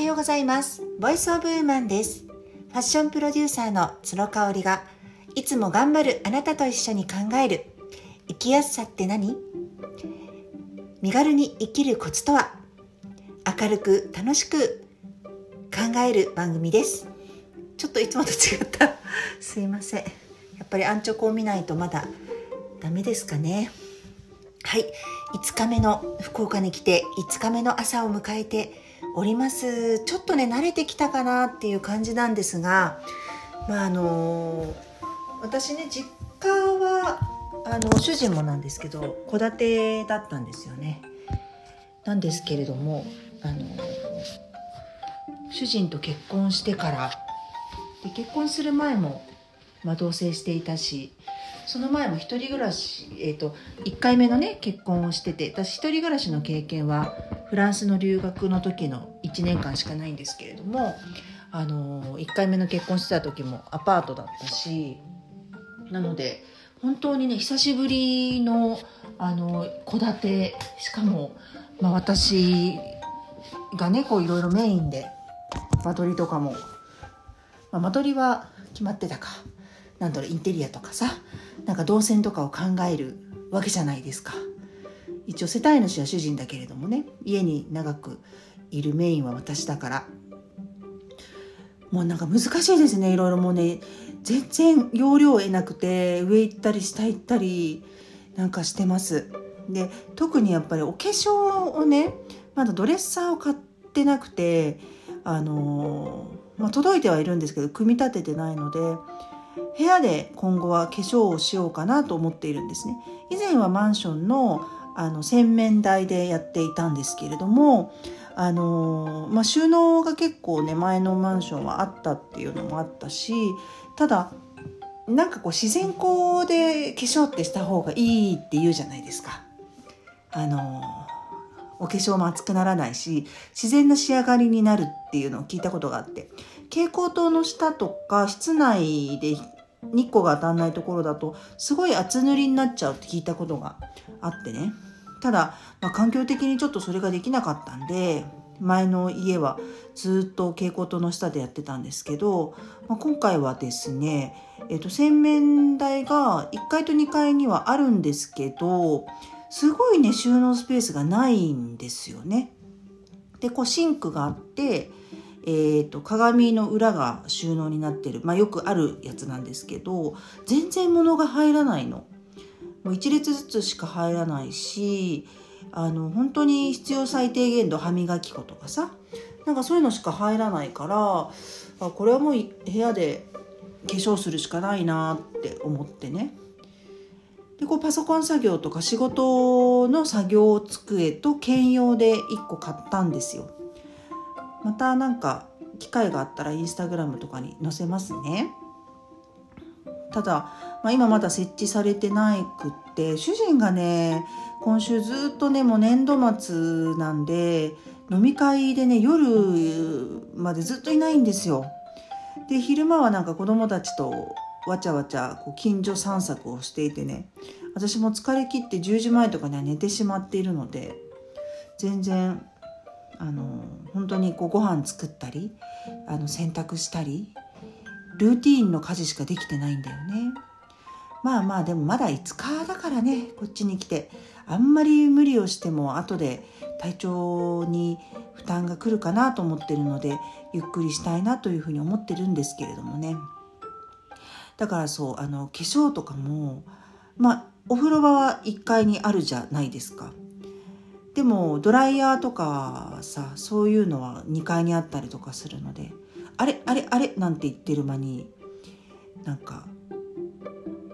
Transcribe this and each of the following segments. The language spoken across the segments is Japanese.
はようございます。ボイスオブウーマンです。ファッションプロデューサーの角香織が、いつも頑張るあなたと一緒に考える、生きやすさって何？身軽に生きるコツとは？明るく楽しく考える番組です。ちょっといつもと違った。すいません。やっぱりアンチョコを見ないとまだダメですかね。はい。5日目の福岡に来て5日目の朝を迎えております。ちょっとね、慣れてきたかなっていう感じなんですが、まああの私ね、実家はあの主人もなんですけど戸建てだったんですよね。なんですけれどもあの主人と結婚してからで結婚する前も、まあ、同棲していたしその前も一人暮らし、えー、と1回目のね結婚をしてて私一人暮らしの経験はフランスの留学の時の1年間しかないんですけれどもあの1回目の結婚してた時もアパートだったしなので本当にね久しぶりのあの戸建てしかも、まあ、私がねこういろいろメインで間取りとかも、まあ、間取りは決まってたか。なんだろうインテリアとかさなんか動線とかを考えるわけじゃないですか。一応世帯主は主人だけれどもね家に長くいるメインは私だから。もうなんか難しいですねいろいろもうね。全然容量を得なくて上行ったり下行ったりなんかしてます。で特にやっぱりお化粧をねまだドレッサーを買ってなくてあのまあ、届いてはいるんですけど組み立ててないので部屋で今後は化粧をしようかなと思っているんですね。以前はマンションのあの洗面台でやっていたんですけれどもあのーまあ、収納が結構ね前のマンションはあったっていうのもあったしただなんかこう自然光で化粧ってした方がいいって言うじゃないですか。あのお化粧も熱くならないし自然な仕上がりになるっていうのを聞いたことがあって蛍光灯の下とか室内で日光が当たらないところだとすごい厚塗りになっちゃうって聞いたことがあってねただ、まあ、環境的にちょっとそれができなかったんで前の家はずっと蛍光灯の下でやってたんですけど、まあ、今回はですね、えっと、洗面台が1階と2階にはあるんですけどすごいね収納スペースがないんですよね。でこうシンクがあって、えー、と鏡の裏が収納になってる、まあ、よくあるやつなんですけど全然物が入らないの。もう1列ずつしか入らないしあの本当に必要最低限度歯磨き粉とかさ。なんかそういうのしか入らないからあこれはもう部屋で化粧するしかないなって思ってね。でこうパソコン作業とか仕事の作業机と兼用で1個買ったんですよ。またなんか機会があったらインスタグラムとかに載せますね。ただ、まあ、今まだ設置されてないくって主人がね今週ずっとねもう年度末なんで飲み会でね夜までずっといないんですよ。で昼間はなんか子供たちとわちゃわちゃこう近所散策をしていてね私も疲れ切って10時前とかには寝てしまっているので全然あの本当にこうご飯作ったりあの洗濯したりルーティーンの家事しかできてないんだよね。まあまあでもまだ5日だからねこっちに来てあんまり無理をしても後で体調に負担が来るかなと思ってるのでゆっくりしたいなというふうに思ってるんですけれどもねだからそうあの化粧とかもまあお風呂場は1階にあるじゃないですかでもドライヤーとかさそういうのは2階にあったりとかするのであれあれあれなんて言ってる間になんか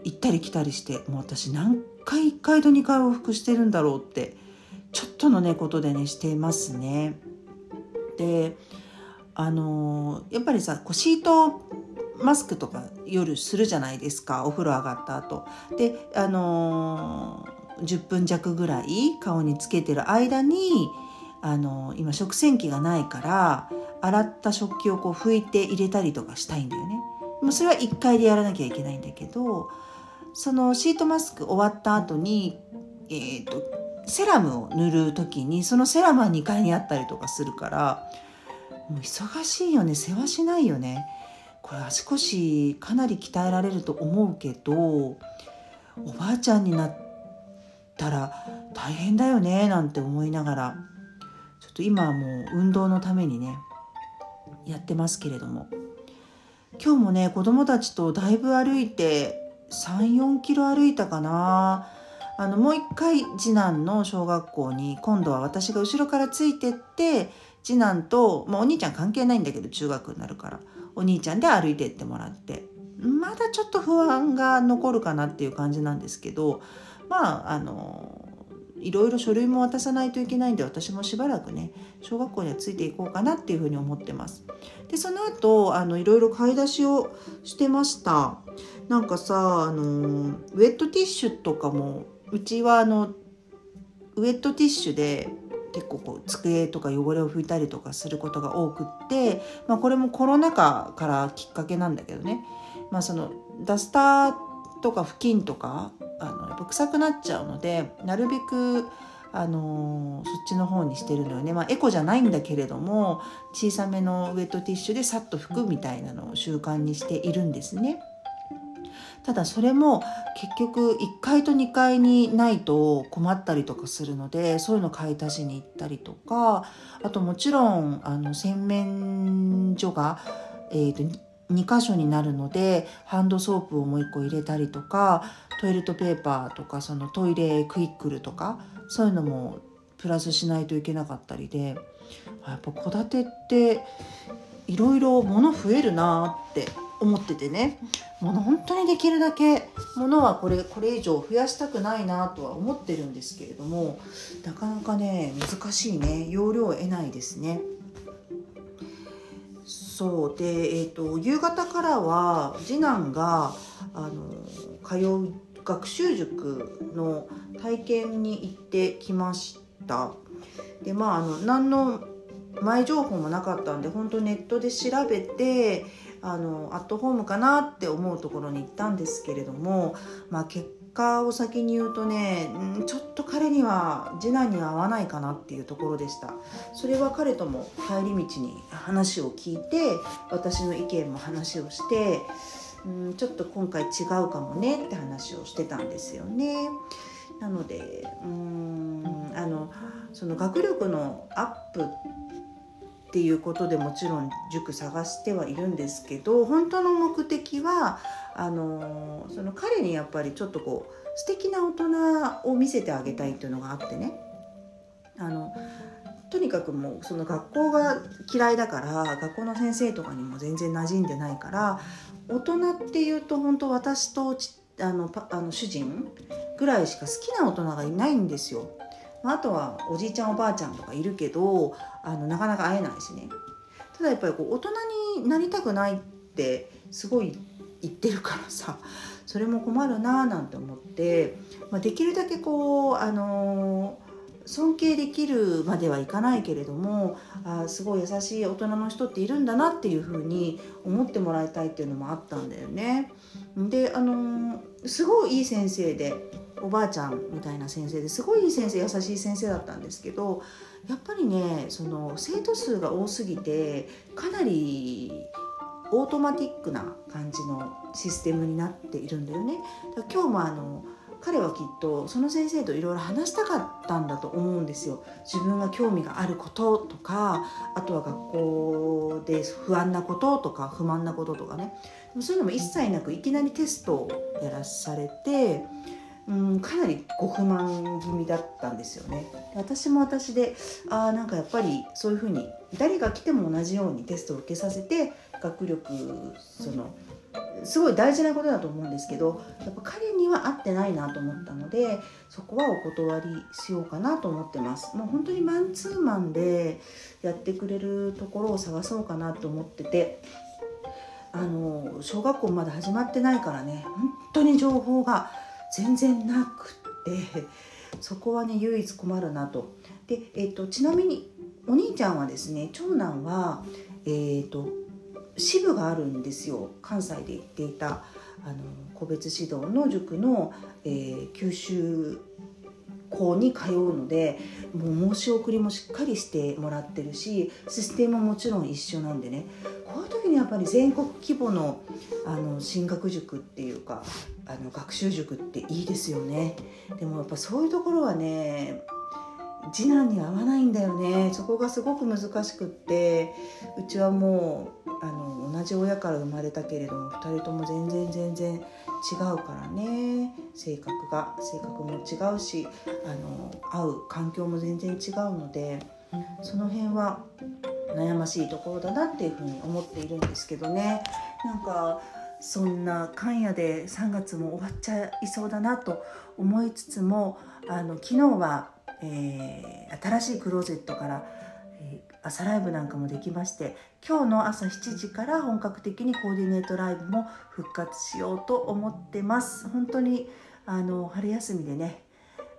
行ったり来たりしてもう私何回1階と2階往復してるんだろうってちょっとのねことでねしてますね。であのやっぱりさこうシートマスクとか夜するじゃないですかお風呂上がった後であの10分弱ぐらい顔につけてる間にあの今食洗機がないから洗った食器をこう拭いて入れたりとかしたいんだよね。もうそれは1回でやらなきゃいけないんだけどそのシートマスク終わった後に、えーと、セラムを塗る時にそのセラムは2階にあったりとかするからもう忙しいよね世話しないよねこれ足腰かなり鍛えられると思うけどおばあちゃんになってたら大変だよねなんて思いながら。ちょっと今はもう運動のためにねやってますけれども。今日もね子供たちとだいぶ歩いて34キロ歩いたかな。あのもう一回次男の小学校に今度は私が後ろからついてって次男と、まあ、お兄ちゃん関係ないんだけど中学になるからお兄ちゃんで歩いてってもらって。まだちょっと不安が残るかなっていう感じなんですけどまああのいろいろ書類も渡さないといけないんで私もしばらくね小学校にはついていこうかなっていうふうに思ってます。でその後あのいろいろ買い出しをしてました。なんかさあのウェットティッシュとかもうちはあのウェットティッシュで結構こう机とか汚れを拭いたりとかすることが多くって、まあ、これもコロナ禍からきっかけなんだけどね、まあ、そのダスターとか布巾とかあのやっぱ臭くなっちゃうのでなるべくあのそっちの方にしてるのよね、まあ、エコじゃないんだけれども小さめのウェットティッシュでさっと拭くみたいなのを習慣にしているんですね。ただそれも結局1階と2階にないと困ったりとかするのでそういうの買い足しに行ったりとかあともちろんあの洗面所が、えーと、2箇所になるのでハンドソープをもう1個入れたりとかトイレットペーパーとかそのトイレクイックルとかそういうのもプラスしないといけなかったりでやっぱ戸建てっていろいろ物増えるなって思っててねもの本当にできるだけ物はこれこれ以上増やしたくないなとは思ってるんですけれどもなかなかね難しいね容量を得ないですね。そうで、えーと、夕方からは次男があの通う学習塾の体験に行ってきました。でまああの何の前情報もなかったんで本当ネットで調べてあのアットホームかなって思うところに行ったんですけれども、まあ、結果を先に言うとねちょっと彼には次男には合わないかなっていうところでしたそれは彼とも帰り道に話を聞いて私の意見も話をしてうんちょっと今回違うかもねって話をしてたんですよね。なのでうんあのその学力のアップっていうことでもちろん塾探してはいるんですけど本当の目的はあのその彼にやっぱりちょっとこう素敵な大人を見せてあげたいっていうのがあってねあのとにかくもうその学校が嫌いだから学校の先生とかにも全然馴染んでないから大人っていうと本当私とあのあの主人ぐらいしか好きな大人がいないんですよ。まあとはおじいちゃんおばあちゃんとかいるけどあのなかなか会えないしねただやっぱりこう大人になりたくないってすごい言ってるからさそれも困るなーなんて思って、まあ、できるだけこうあのー尊敬できるまではいかないけれどもあすごい優しい大人の人っているんだなっていうふうに思ってもらいたいっていうのもあったんだよね。であのー、すごいいい先生でおばあちゃんみたいな先生ですごいいい先生優しい先生だったんですけどやっぱりねその生徒数が多すぎてかなりオートマティックな感じのシステムになっているんだよね。だから今日もあの彼はきっとその先生といろいろ話したかったんだと思うんですよ自分が興味があることとかあとは学校で不安なこととか不満なこととかねそういうのも一切なくいきなりテストをやらされてうんかなりご不満気味だったんですよね。私も私でああなんかやっぱりそういうふうに誰が来ても同じようにテストを受けさせて学力そのすごい大事なことだと思うんですけどやっぱ彼には合ってないなと思ったのでそこはお断りしようかなと思ってます。もう本当にマンツーマンでやってくれるところを探そうかなと思っててあの小学校まだ始まってないからね本当に情報が全然なくってそこはね唯一困るなと。で、えーと、ちなみにお兄ちゃんはですね長男は、えーと、支部があるんですよ関西で行っていたあの個別指導の塾の、えー、九州校に通うのでもう申し送りもしっかりしてもらってるしシステムももちろん一緒なんでね。こういう時にやっぱり全国規模のあの進学塾っていうかあの学習塾っていいですよね。でもやっぱそういうところはね次男に合わないんだよね。そこがすごく難しくってうちはもうあの同じ親から生まれたけれども2人とも全然全然違うからね。性格が性格も違うしあの会う環境も全然違うのでその辺は悩ましいところだなっていうふうに思っているんですけどね。なんかそんな勘やで3月も終わっちゃいそうだなと思いつつもあの昨日は、えー、新しいクローゼットから朝ライブなんかもできまして今日の朝7時から本格的にコーディネートライブも復活しようと思ってます。本当にあの春休みでね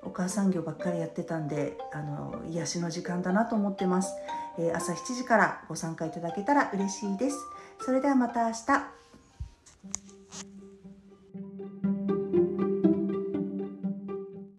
お母さん業ばっかりやってたんであの癒しの時間だなと思ってます、えー、朝7時からご参加いただけたら嬉しいです。それではまた明日。